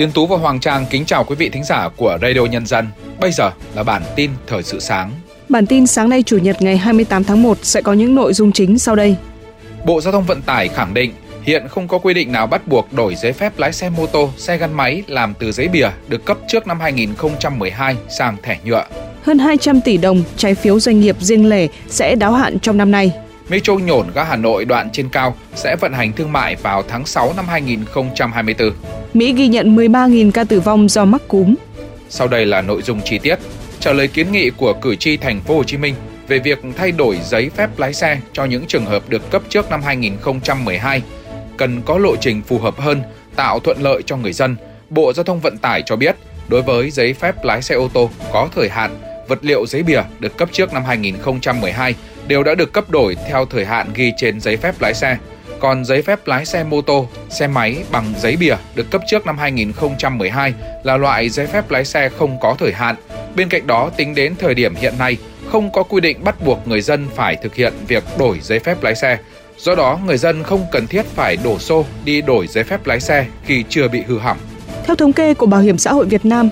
Tiến Tú và Hoàng Trang kính chào quý vị thính giả của Radio Nhân dân. Bây giờ là bản tin thời sự sáng. Bản tin sáng nay Chủ nhật ngày 28 tháng 1 sẽ có những nội dung chính sau đây. Bộ Giao thông Vận tải khẳng định hiện không có quy định nào bắt buộc đổi giấy phép lái xe mô tô, xe gắn máy làm từ giấy bìa được cấp trước năm 2012 sang thẻ nhựa. Hơn 200 tỷ đồng trái phiếu doanh nghiệp riêng lẻ sẽ đáo hạn trong năm nay. Metro nhổn ga Hà Nội đoạn trên cao sẽ vận hành thương mại vào tháng 6 năm 2024. Mỹ ghi nhận 13.000 ca tử vong do mắc cúm. Sau đây là nội dung chi tiết. Trả lời kiến nghị của cử tri thành phố Hồ Chí Minh về việc thay đổi giấy phép lái xe cho những trường hợp được cấp trước năm 2012 cần có lộ trình phù hợp hơn, tạo thuận lợi cho người dân. Bộ Giao thông Vận tải cho biết, đối với giấy phép lái xe ô tô có thời hạn, vật liệu giấy bìa được cấp trước năm 2012 đều đã được cấp đổi theo thời hạn ghi trên giấy phép lái xe. Còn giấy phép lái xe mô tô, xe máy bằng giấy bìa được cấp trước năm 2012 là loại giấy phép lái xe không có thời hạn. Bên cạnh đó, tính đến thời điểm hiện nay, không có quy định bắt buộc người dân phải thực hiện việc đổi giấy phép lái xe. Do đó, người dân không cần thiết phải đổ xô đi đổi giấy phép lái xe khi chưa bị hư hỏng. Theo thống kê của Bảo hiểm xã hội Việt Nam,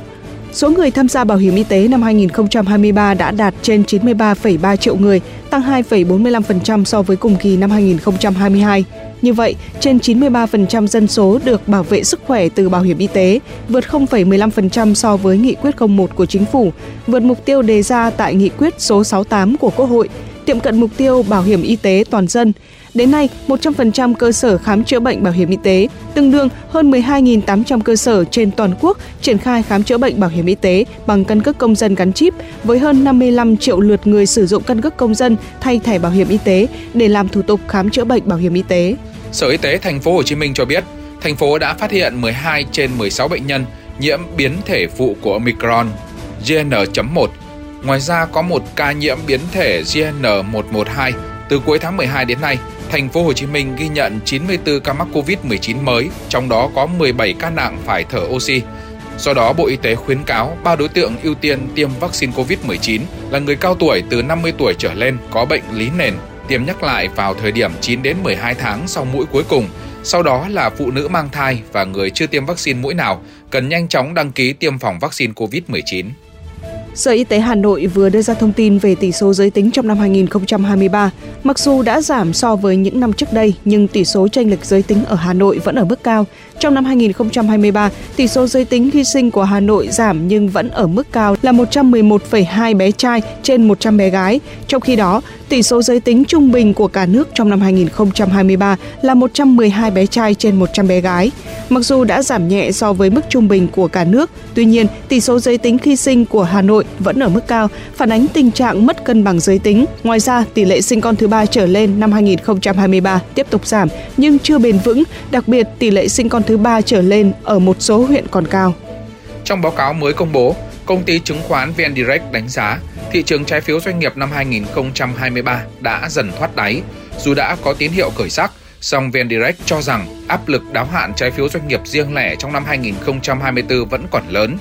Số người tham gia bảo hiểm y tế năm 2023 đã đạt trên 93,3 triệu người, tăng 2,45% so với cùng kỳ năm 2022. Như vậy, trên 93% dân số được bảo vệ sức khỏe từ bảo hiểm y tế, vượt 0,15% so với nghị quyết 01 của chính phủ, vượt mục tiêu đề ra tại nghị quyết số 68 của Quốc hội, tiệm cận mục tiêu bảo hiểm y tế toàn dân. Đến nay, 100% cơ sở khám chữa bệnh bảo hiểm y tế, tương đương hơn 12.800 cơ sở trên toàn quốc triển khai khám chữa bệnh bảo hiểm y tế bằng căn cước công dân gắn chip với hơn 55 triệu lượt người sử dụng căn cước công dân thay thẻ bảo hiểm y tế để làm thủ tục khám chữa bệnh bảo hiểm y tế. Sở Y tế thành phố Hồ Chí Minh cho biết, thành phố đã phát hiện 12 trên 16 bệnh nhân nhiễm biến thể phụ của Omicron JN.1 Ngoài ra có một ca nhiễm biến thể JN112. từ cuối tháng 12 đến nay, thành phố Hồ Chí Minh ghi nhận 94 ca mắc Covid-19 mới, trong đó có 17 ca nặng phải thở oxy. Do đó, Bộ Y tế khuyến cáo ba đối tượng ưu tiên tiêm vaccine COVID-19 là người cao tuổi từ 50 tuổi trở lên có bệnh lý nền, tiêm nhắc lại vào thời điểm 9 đến 12 tháng sau mũi cuối cùng. Sau đó là phụ nữ mang thai và người chưa tiêm vaccine mũi nào cần nhanh chóng đăng ký tiêm phòng vaccine COVID-19. Sở Y tế Hà Nội vừa đưa ra thông tin về tỷ số giới tính trong năm 2023. Mặc dù đã giảm so với những năm trước đây, nhưng tỷ số tranh lệch giới tính ở Hà Nội vẫn ở mức cao. Trong năm 2023, tỷ số giới tính khi sinh của Hà Nội giảm nhưng vẫn ở mức cao là 111,2 bé trai trên 100 bé gái. Trong khi đó, tỷ số giới tính trung bình của cả nước trong năm 2023 là 112 bé trai trên 100 bé gái. Mặc dù đã giảm nhẹ so với mức trung bình của cả nước, tuy nhiên tỷ số giới tính khi sinh của Hà Nội vẫn ở mức cao, phản ánh tình trạng mất cân bằng giới tính. Ngoài ra, tỷ lệ sinh con thứ ba trở lên năm 2023 tiếp tục giảm nhưng chưa bền vững, đặc biệt tỷ lệ sinh con thứ ba trở lên ở một số huyện còn cao. Trong báo cáo mới công bố, công ty chứng khoán VN Direct đánh giá thị trường trái phiếu doanh nghiệp năm 2023 đã dần thoát đáy, dù đã có tín hiệu khởi sắc, song VN Direct cho rằng áp lực đáo hạn trái phiếu doanh nghiệp riêng lẻ trong năm 2024 vẫn còn lớn.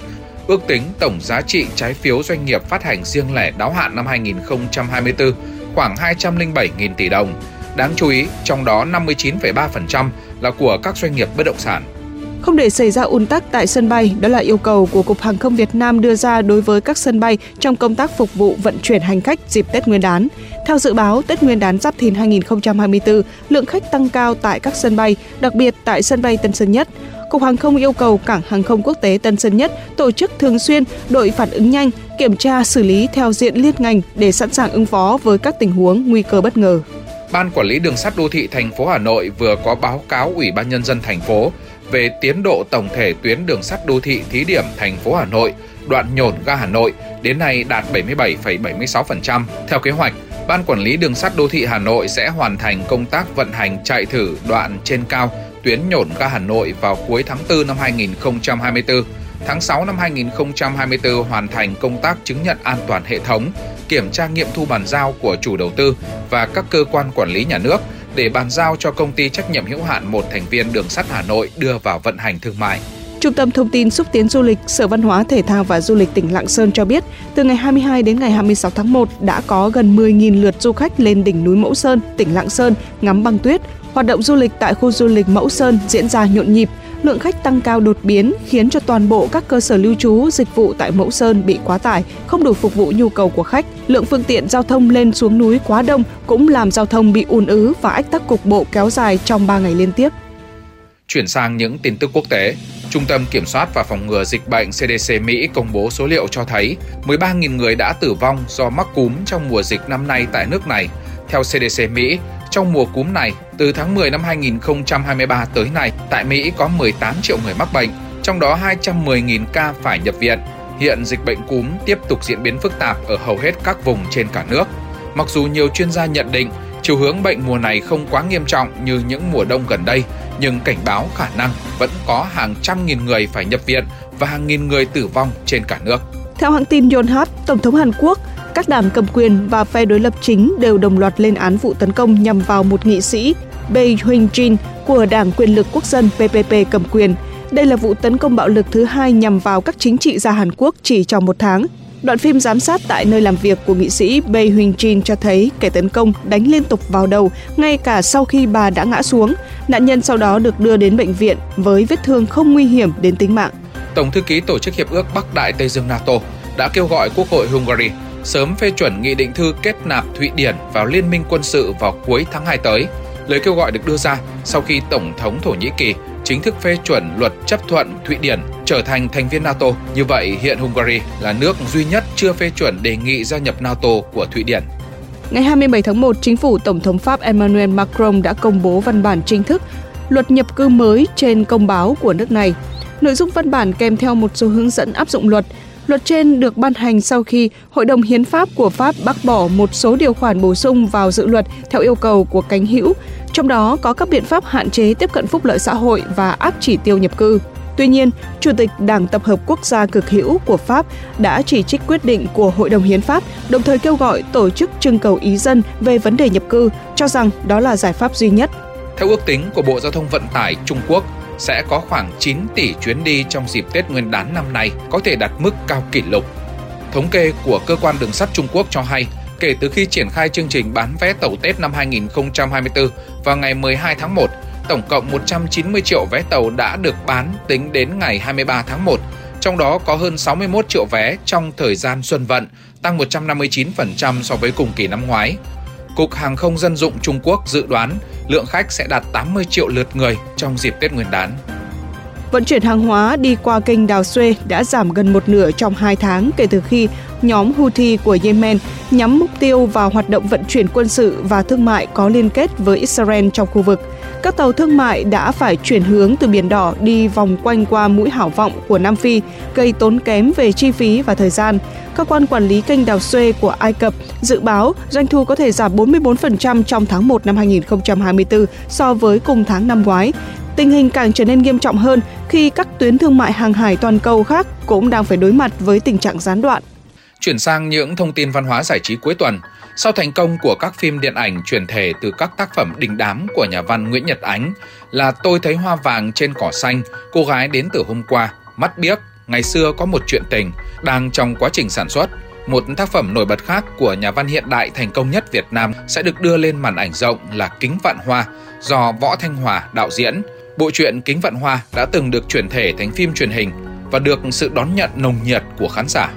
Ước tính tổng giá trị trái phiếu doanh nghiệp phát hành riêng lẻ đáo hạn năm 2024 khoảng 207.000 tỷ đồng. Đáng chú ý, trong đó 59,3% là của các doanh nghiệp bất động sản. Không để xảy ra ùn tắc tại sân bay, đó là yêu cầu của Cục Hàng không Việt Nam đưa ra đối với các sân bay trong công tác phục vụ vận chuyển hành khách dịp Tết Nguyên đán. Theo dự báo, Tết Nguyên đán Giáp Thìn 2024, lượng khách tăng cao tại các sân bay, đặc biệt tại sân bay Tân Sơn Nhất. Cục Hàng không yêu cầu Cảng Hàng không Quốc tế Tân Sơn Nhất tổ chức thường xuyên đội phản ứng nhanh, kiểm tra xử lý theo diện liên ngành để sẵn sàng ứng phó với các tình huống nguy cơ bất ngờ. Ban Quản lý Đường sắt Đô thị thành phố Hà Nội vừa có báo cáo Ủy ban Nhân dân thành phố về tiến độ tổng thể tuyến đường sắt đô thị thí điểm thành phố Hà Nội, đoạn nhổn ga Hà Nội đến nay đạt 77,76%. Theo kế hoạch, Ban Quản lý Đường sắt Đô thị Hà Nội sẽ hoàn thành công tác vận hành chạy thử đoạn trên cao tuyến nhổn ga Hà Nội vào cuối tháng 4 năm 2024. Tháng 6 năm 2024 hoàn thành công tác chứng nhận an toàn hệ thống, kiểm tra nghiệm thu bàn giao của chủ đầu tư và các cơ quan quản lý nhà nước để bàn giao cho công ty trách nhiệm hữu hạn một thành viên đường sắt Hà Nội đưa vào vận hành thương mại. Trung tâm Thông tin Xúc tiến Du lịch, Sở Văn hóa Thể thao và Du lịch tỉnh Lạng Sơn cho biết, từ ngày 22 đến ngày 26 tháng 1 đã có gần 10.000 lượt du khách lên đỉnh núi Mẫu Sơn, tỉnh Lạng Sơn ngắm băng tuyết. Hoạt động du lịch tại khu du lịch Mẫu Sơn diễn ra nhộn nhịp, lượng khách tăng cao đột biến khiến cho toàn bộ các cơ sở lưu trú dịch vụ tại Mẫu Sơn bị quá tải, không đủ phục vụ nhu cầu của khách. Lượng phương tiện giao thông lên xuống núi quá đông cũng làm giao thông bị ùn ứ và ách tắc cục bộ kéo dài trong 3 ngày liên tiếp. Chuyển sang những tin tức quốc tế, Trung tâm Kiểm soát và Phòng ngừa Dịch bệnh CDC Mỹ công bố số liệu cho thấy 13.000 người đã tử vong do mắc cúm trong mùa dịch năm nay tại nước này. Theo CDC Mỹ, trong mùa cúm này, từ tháng 10 năm 2023 tới nay, tại Mỹ có 18 triệu người mắc bệnh, trong đó 210.000 ca phải nhập viện. Hiện dịch bệnh cúm tiếp tục diễn biến phức tạp ở hầu hết các vùng trên cả nước. Mặc dù nhiều chuyên gia nhận định chiều hướng bệnh mùa này không quá nghiêm trọng như những mùa đông gần đây, nhưng cảnh báo khả năng vẫn có hàng trăm nghìn người phải nhập viện và hàng nghìn người tử vong trên cả nước. Theo hãng tin Yonhap, Tổng thống Hàn Quốc, các đảng cầm quyền và phe đối lập chính đều đồng loạt lên án vụ tấn công nhằm vào một nghị sĩ, Bae Huynh Jin của Đảng Quyền lực Quốc dân PPP cầm quyền. Đây là vụ tấn công bạo lực thứ hai nhằm vào các chính trị gia Hàn Quốc chỉ trong một tháng. Đoạn phim giám sát tại nơi làm việc của nghị sĩ Bae Huynh Jin cho thấy kẻ tấn công đánh liên tục vào đầu, ngay cả sau khi bà đã ngã xuống. Nạn nhân sau đó được đưa đến bệnh viện với vết thương không nguy hiểm đến tính mạng. Tổng thư ký Tổ chức Hiệp ước Bắc Đại Tây Dương NATO đã kêu gọi Quốc hội Hungary sớm phê chuẩn nghị định thư kết nạp Thụy Điển vào liên minh quân sự vào cuối tháng 2 tới. Lời kêu gọi được đưa ra sau khi Tổng thống Thổ Nhĩ Kỳ chính thức phê chuẩn luật chấp thuận Thụy Điển trở thành thành viên NATO. Như vậy, hiện Hungary là nước duy nhất chưa phê chuẩn đề nghị gia nhập NATO của Thụy Điển. Ngày 27 tháng 1, chính phủ Tổng thống Pháp Emmanuel Macron đã công bố văn bản chính thức luật nhập cư mới trên công báo của nước này. Nội dung văn bản kèm theo một số hướng dẫn áp dụng luật. Luật trên được ban hành sau khi Hội đồng Hiến pháp của Pháp bác bỏ một số điều khoản bổ sung vào dự luật theo yêu cầu của cánh hữu, trong đó có các biện pháp hạn chế tiếp cận phúc lợi xã hội và áp chỉ tiêu nhập cư. Tuy nhiên, Chủ tịch Đảng Tập hợp Quốc gia cực hữu của Pháp đã chỉ trích quyết định của Hội đồng Hiến pháp, đồng thời kêu gọi tổ chức trưng cầu ý dân về vấn đề nhập cư, cho rằng đó là giải pháp duy nhất. Theo ước tính của Bộ Giao thông Vận tải Trung Quốc, sẽ có khoảng 9 tỷ chuyến đi trong dịp Tết Nguyên đán năm nay, có thể đạt mức cao kỷ lục. Thống kê của cơ quan đường sắt Trung Quốc cho hay, kể từ khi triển khai chương trình bán vé tàu Tết năm 2024 vào ngày 12 tháng 1, tổng cộng 190 triệu vé tàu đã được bán tính đến ngày 23 tháng 1, trong đó có hơn 61 triệu vé trong thời gian xuân vận, tăng 159% so với cùng kỳ năm ngoái. Cục Hàng không Dân dụng Trung Quốc dự đoán lượng khách sẽ đạt 80 triệu lượt người trong dịp Tết Nguyên đán. Vận chuyển hàng hóa đi qua kênh Đào Suez đã giảm gần một nửa trong 2 tháng kể từ khi nhóm Houthi của Yemen nhắm mục tiêu vào hoạt động vận chuyển quân sự và thương mại có liên kết với Israel trong khu vực. Các tàu thương mại đã phải chuyển hướng từ Biển Đỏ đi vòng quanh qua mũi hảo vọng của Nam Phi, gây tốn kém về chi phí và thời gian. Cơ quan quản lý kênh đào Suez của Ai Cập dự báo doanh thu có thể giảm 44% trong tháng 1 năm 2024 so với cùng tháng năm ngoái. Tình hình càng trở nên nghiêm trọng hơn khi các tuyến thương mại hàng hải toàn cầu khác cũng đang phải đối mặt với tình trạng gián đoạn. Chuyển sang những thông tin văn hóa giải trí cuối tuần. Sau thành công của các phim điện ảnh chuyển thể từ các tác phẩm đình đám của nhà văn Nguyễn Nhật Ánh là Tôi thấy hoa vàng trên cỏ xanh, cô gái đến từ hôm qua, mắt biếc, ngày xưa có một chuyện tình, đang trong quá trình sản xuất. Một tác phẩm nổi bật khác của nhà văn hiện đại thành công nhất Việt Nam sẽ được đưa lên màn ảnh rộng là Kính Vạn Hoa do Võ Thanh Hòa đạo diễn. Bộ truyện Kính Vạn Hoa đã từng được chuyển thể thành phim truyền hình và được sự đón nhận nồng nhiệt của khán giả.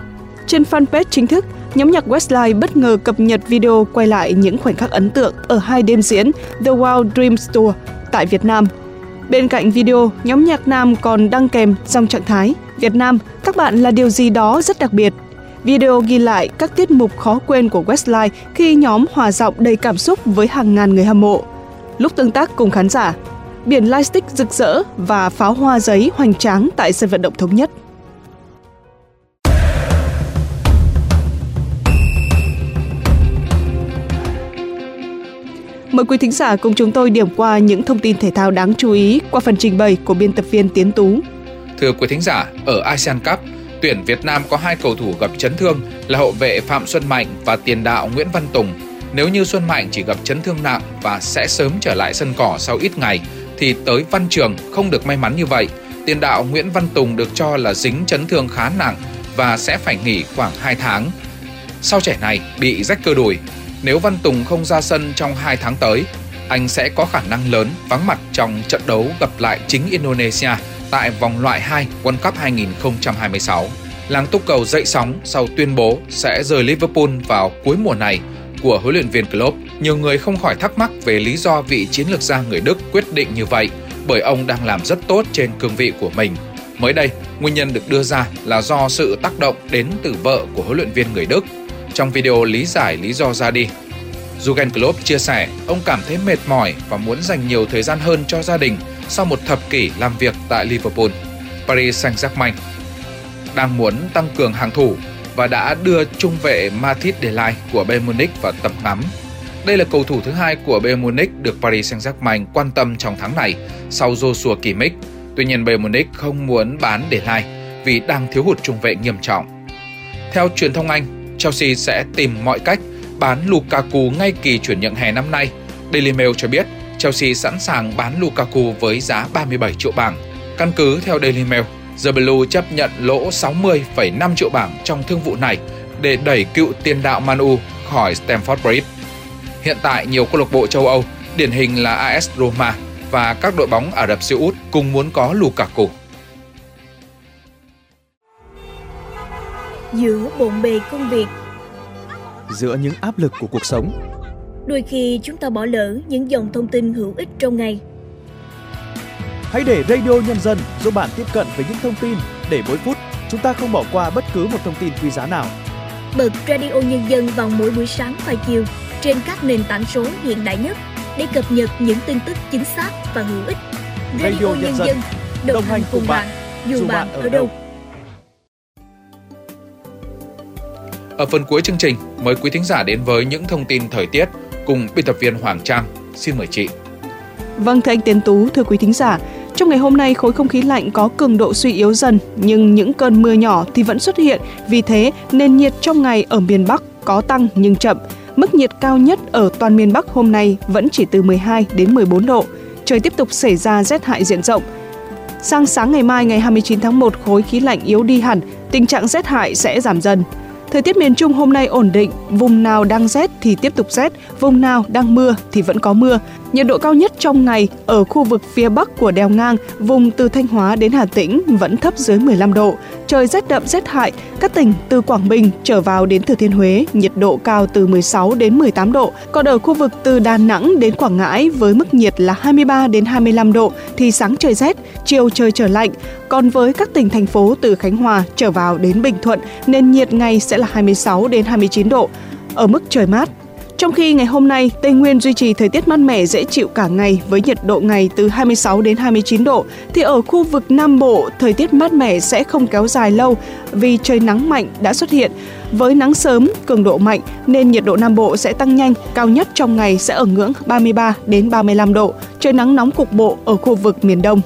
Trên fanpage chính thức, nhóm nhạc Westlife bất ngờ cập nhật video quay lại những khoảnh khắc ấn tượng ở hai đêm diễn The Wild Dreams Tour tại Việt Nam. Bên cạnh video, nhóm nhạc nam còn đăng kèm dòng trạng thái Việt Nam, các bạn là điều gì đó rất đặc biệt. Video ghi lại các tiết mục khó quên của Westlife khi nhóm hòa giọng đầy cảm xúc với hàng ngàn người hâm mộ. Lúc tương tác cùng khán giả, biển lightstick rực rỡ và pháo hoa giấy hoành tráng tại sân vận động thống nhất. Mời quý thính giả cùng chúng tôi điểm qua những thông tin thể thao đáng chú ý qua phần trình bày của biên tập viên Tiến Tú. Thưa quý thính giả, ở ASEAN Cup, tuyển Việt Nam có hai cầu thủ gặp chấn thương là hậu vệ Phạm Xuân Mạnh và tiền đạo Nguyễn Văn Tùng. Nếu như Xuân Mạnh chỉ gặp chấn thương nặng và sẽ sớm trở lại sân cỏ sau ít ngày, thì tới Văn Trường không được may mắn như vậy. tiền đạo Nguyễn Văn Tùng được cho là dính chấn thương khá nặng và sẽ phải nghỉ khoảng 2 tháng. Sau trẻ này bị rách cơ đùi, nếu Văn Tùng không ra sân trong 2 tháng tới, anh sẽ có khả năng lớn vắng mặt trong trận đấu gặp lại chính Indonesia tại vòng loại 2 World Cup 2026. Làng túc cầu dậy sóng sau tuyên bố sẽ rời Liverpool vào cuối mùa này của huấn luyện viên Klopp. Nhiều người không khỏi thắc mắc về lý do vị chiến lược gia người Đức quyết định như vậy, bởi ông đang làm rất tốt trên cương vị của mình. Mới đây, nguyên nhân được đưa ra là do sự tác động đến từ vợ của huấn luyện viên người Đức. Trong video lý giải lý do ra đi, Jurgen Klopp chia sẻ ông cảm thấy mệt mỏi và muốn dành nhiều thời gian hơn cho gia đình sau một thập kỷ làm việc tại Liverpool. Paris Saint-Germain đang muốn tăng cường hàng thủ và đã đưa trung vệ Mathis Delay của Bayern Munich vào tầm ngắm. Đây là cầu thủ thứ hai của Bayern Munich được Paris Saint-Germain quan tâm trong tháng này sau Joshua Kimmich. Tuy nhiên Bayern Munich không muốn bán để Delay vì đang thiếu hụt trung vệ nghiêm trọng. Theo truyền thông Anh, Chelsea sẽ tìm mọi cách bán Lukaku ngay kỳ chuyển nhượng hè năm nay. Daily Mail cho biết Chelsea sẵn sàng bán Lukaku với giá 37 triệu bảng. Căn cứ theo Daily Mail, The Blue chấp nhận lỗ 60,5 triệu bảng trong thương vụ này để đẩy cựu tiền đạo Manu khỏi Stamford Bridge. Hiện tại nhiều câu lạc bộ châu Âu, điển hình là AS Roma và các đội bóng Ả Rập Xê Út cùng muốn có Lukaku. Giữa bộn bề công việc Giữa những áp lực của cuộc sống Đôi khi chúng ta bỏ lỡ những dòng thông tin hữu ích trong ngày Hãy để Radio Nhân dân giúp bạn tiếp cận với những thông tin để mỗi phút chúng ta không bỏ qua bất cứ một thông tin quý giá nào. Bật Radio Nhân dân vào mỗi buổi sáng và chiều trên các nền tảng số hiện đại nhất để cập nhật những tin tức chính xác và hữu ích. Radio, Radio Nhân, dân, đồng, đồng hành cùng bạn, dù bạn ở đâu. Ở phần cuối chương trình, mời quý thính giả đến với những thông tin thời tiết cùng biên tập viên Hoàng Trang. Xin mời chị. Vâng, thưa anh Tiến Tú, thưa quý thính giả, trong ngày hôm nay khối không khí lạnh có cường độ suy yếu dần, nhưng những cơn mưa nhỏ thì vẫn xuất hiện, vì thế nền nhiệt trong ngày ở miền Bắc có tăng nhưng chậm. Mức nhiệt cao nhất ở toàn miền Bắc hôm nay vẫn chỉ từ 12 đến 14 độ. Trời tiếp tục xảy ra rét hại diện rộng. Sang sáng ngày mai ngày 29 tháng 1 khối khí lạnh yếu đi hẳn, tình trạng rét hại sẽ giảm dần. Thời tiết miền Trung hôm nay ổn định, vùng nào đang rét thì tiếp tục rét, vùng nào đang mưa thì vẫn có mưa. Nhiệt độ cao nhất trong ngày ở khu vực phía bắc của đèo ngang, vùng từ Thanh Hóa đến Hà Tĩnh vẫn thấp dưới 15 độ. Trời rét đậm rét hại, các tỉnh từ Quảng Bình trở vào đến Thừa Thiên Huế, nhiệt độ cao từ 16 đến 18 độ. Còn ở khu vực từ Đà Nẵng đến Quảng Ngãi với mức nhiệt là 23 đến 25 độ thì sáng trời rét, chiều trời trở lạnh. Còn với các tỉnh thành phố từ Khánh Hòa trở vào đến Bình Thuận, nền nhiệt ngày sẽ là 26 đến 29 độ, ở mức trời mát. Trong khi ngày hôm nay, Tây Nguyên duy trì thời tiết mát mẻ dễ chịu cả ngày với nhiệt độ ngày từ 26 đến 29 độ, thì ở khu vực Nam Bộ, thời tiết mát mẻ sẽ không kéo dài lâu vì trời nắng mạnh đã xuất hiện. Với nắng sớm, cường độ mạnh nên nhiệt độ Nam Bộ sẽ tăng nhanh, cao nhất trong ngày sẽ ở ngưỡng 33 đến 35 độ, trời nắng nóng cục bộ ở khu vực miền Đông.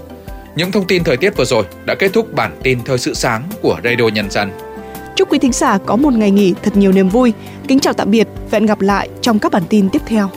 Những thông tin thời tiết vừa rồi đã kết thúc bản tin thời sự sáng của Radio Nhân dân. Chúc quý thính giả có một ngày nghỉ thật nhiều niềm vui. Kính chào tạm biệt và hẹn gặp lại trong các bản tin tiếp theo.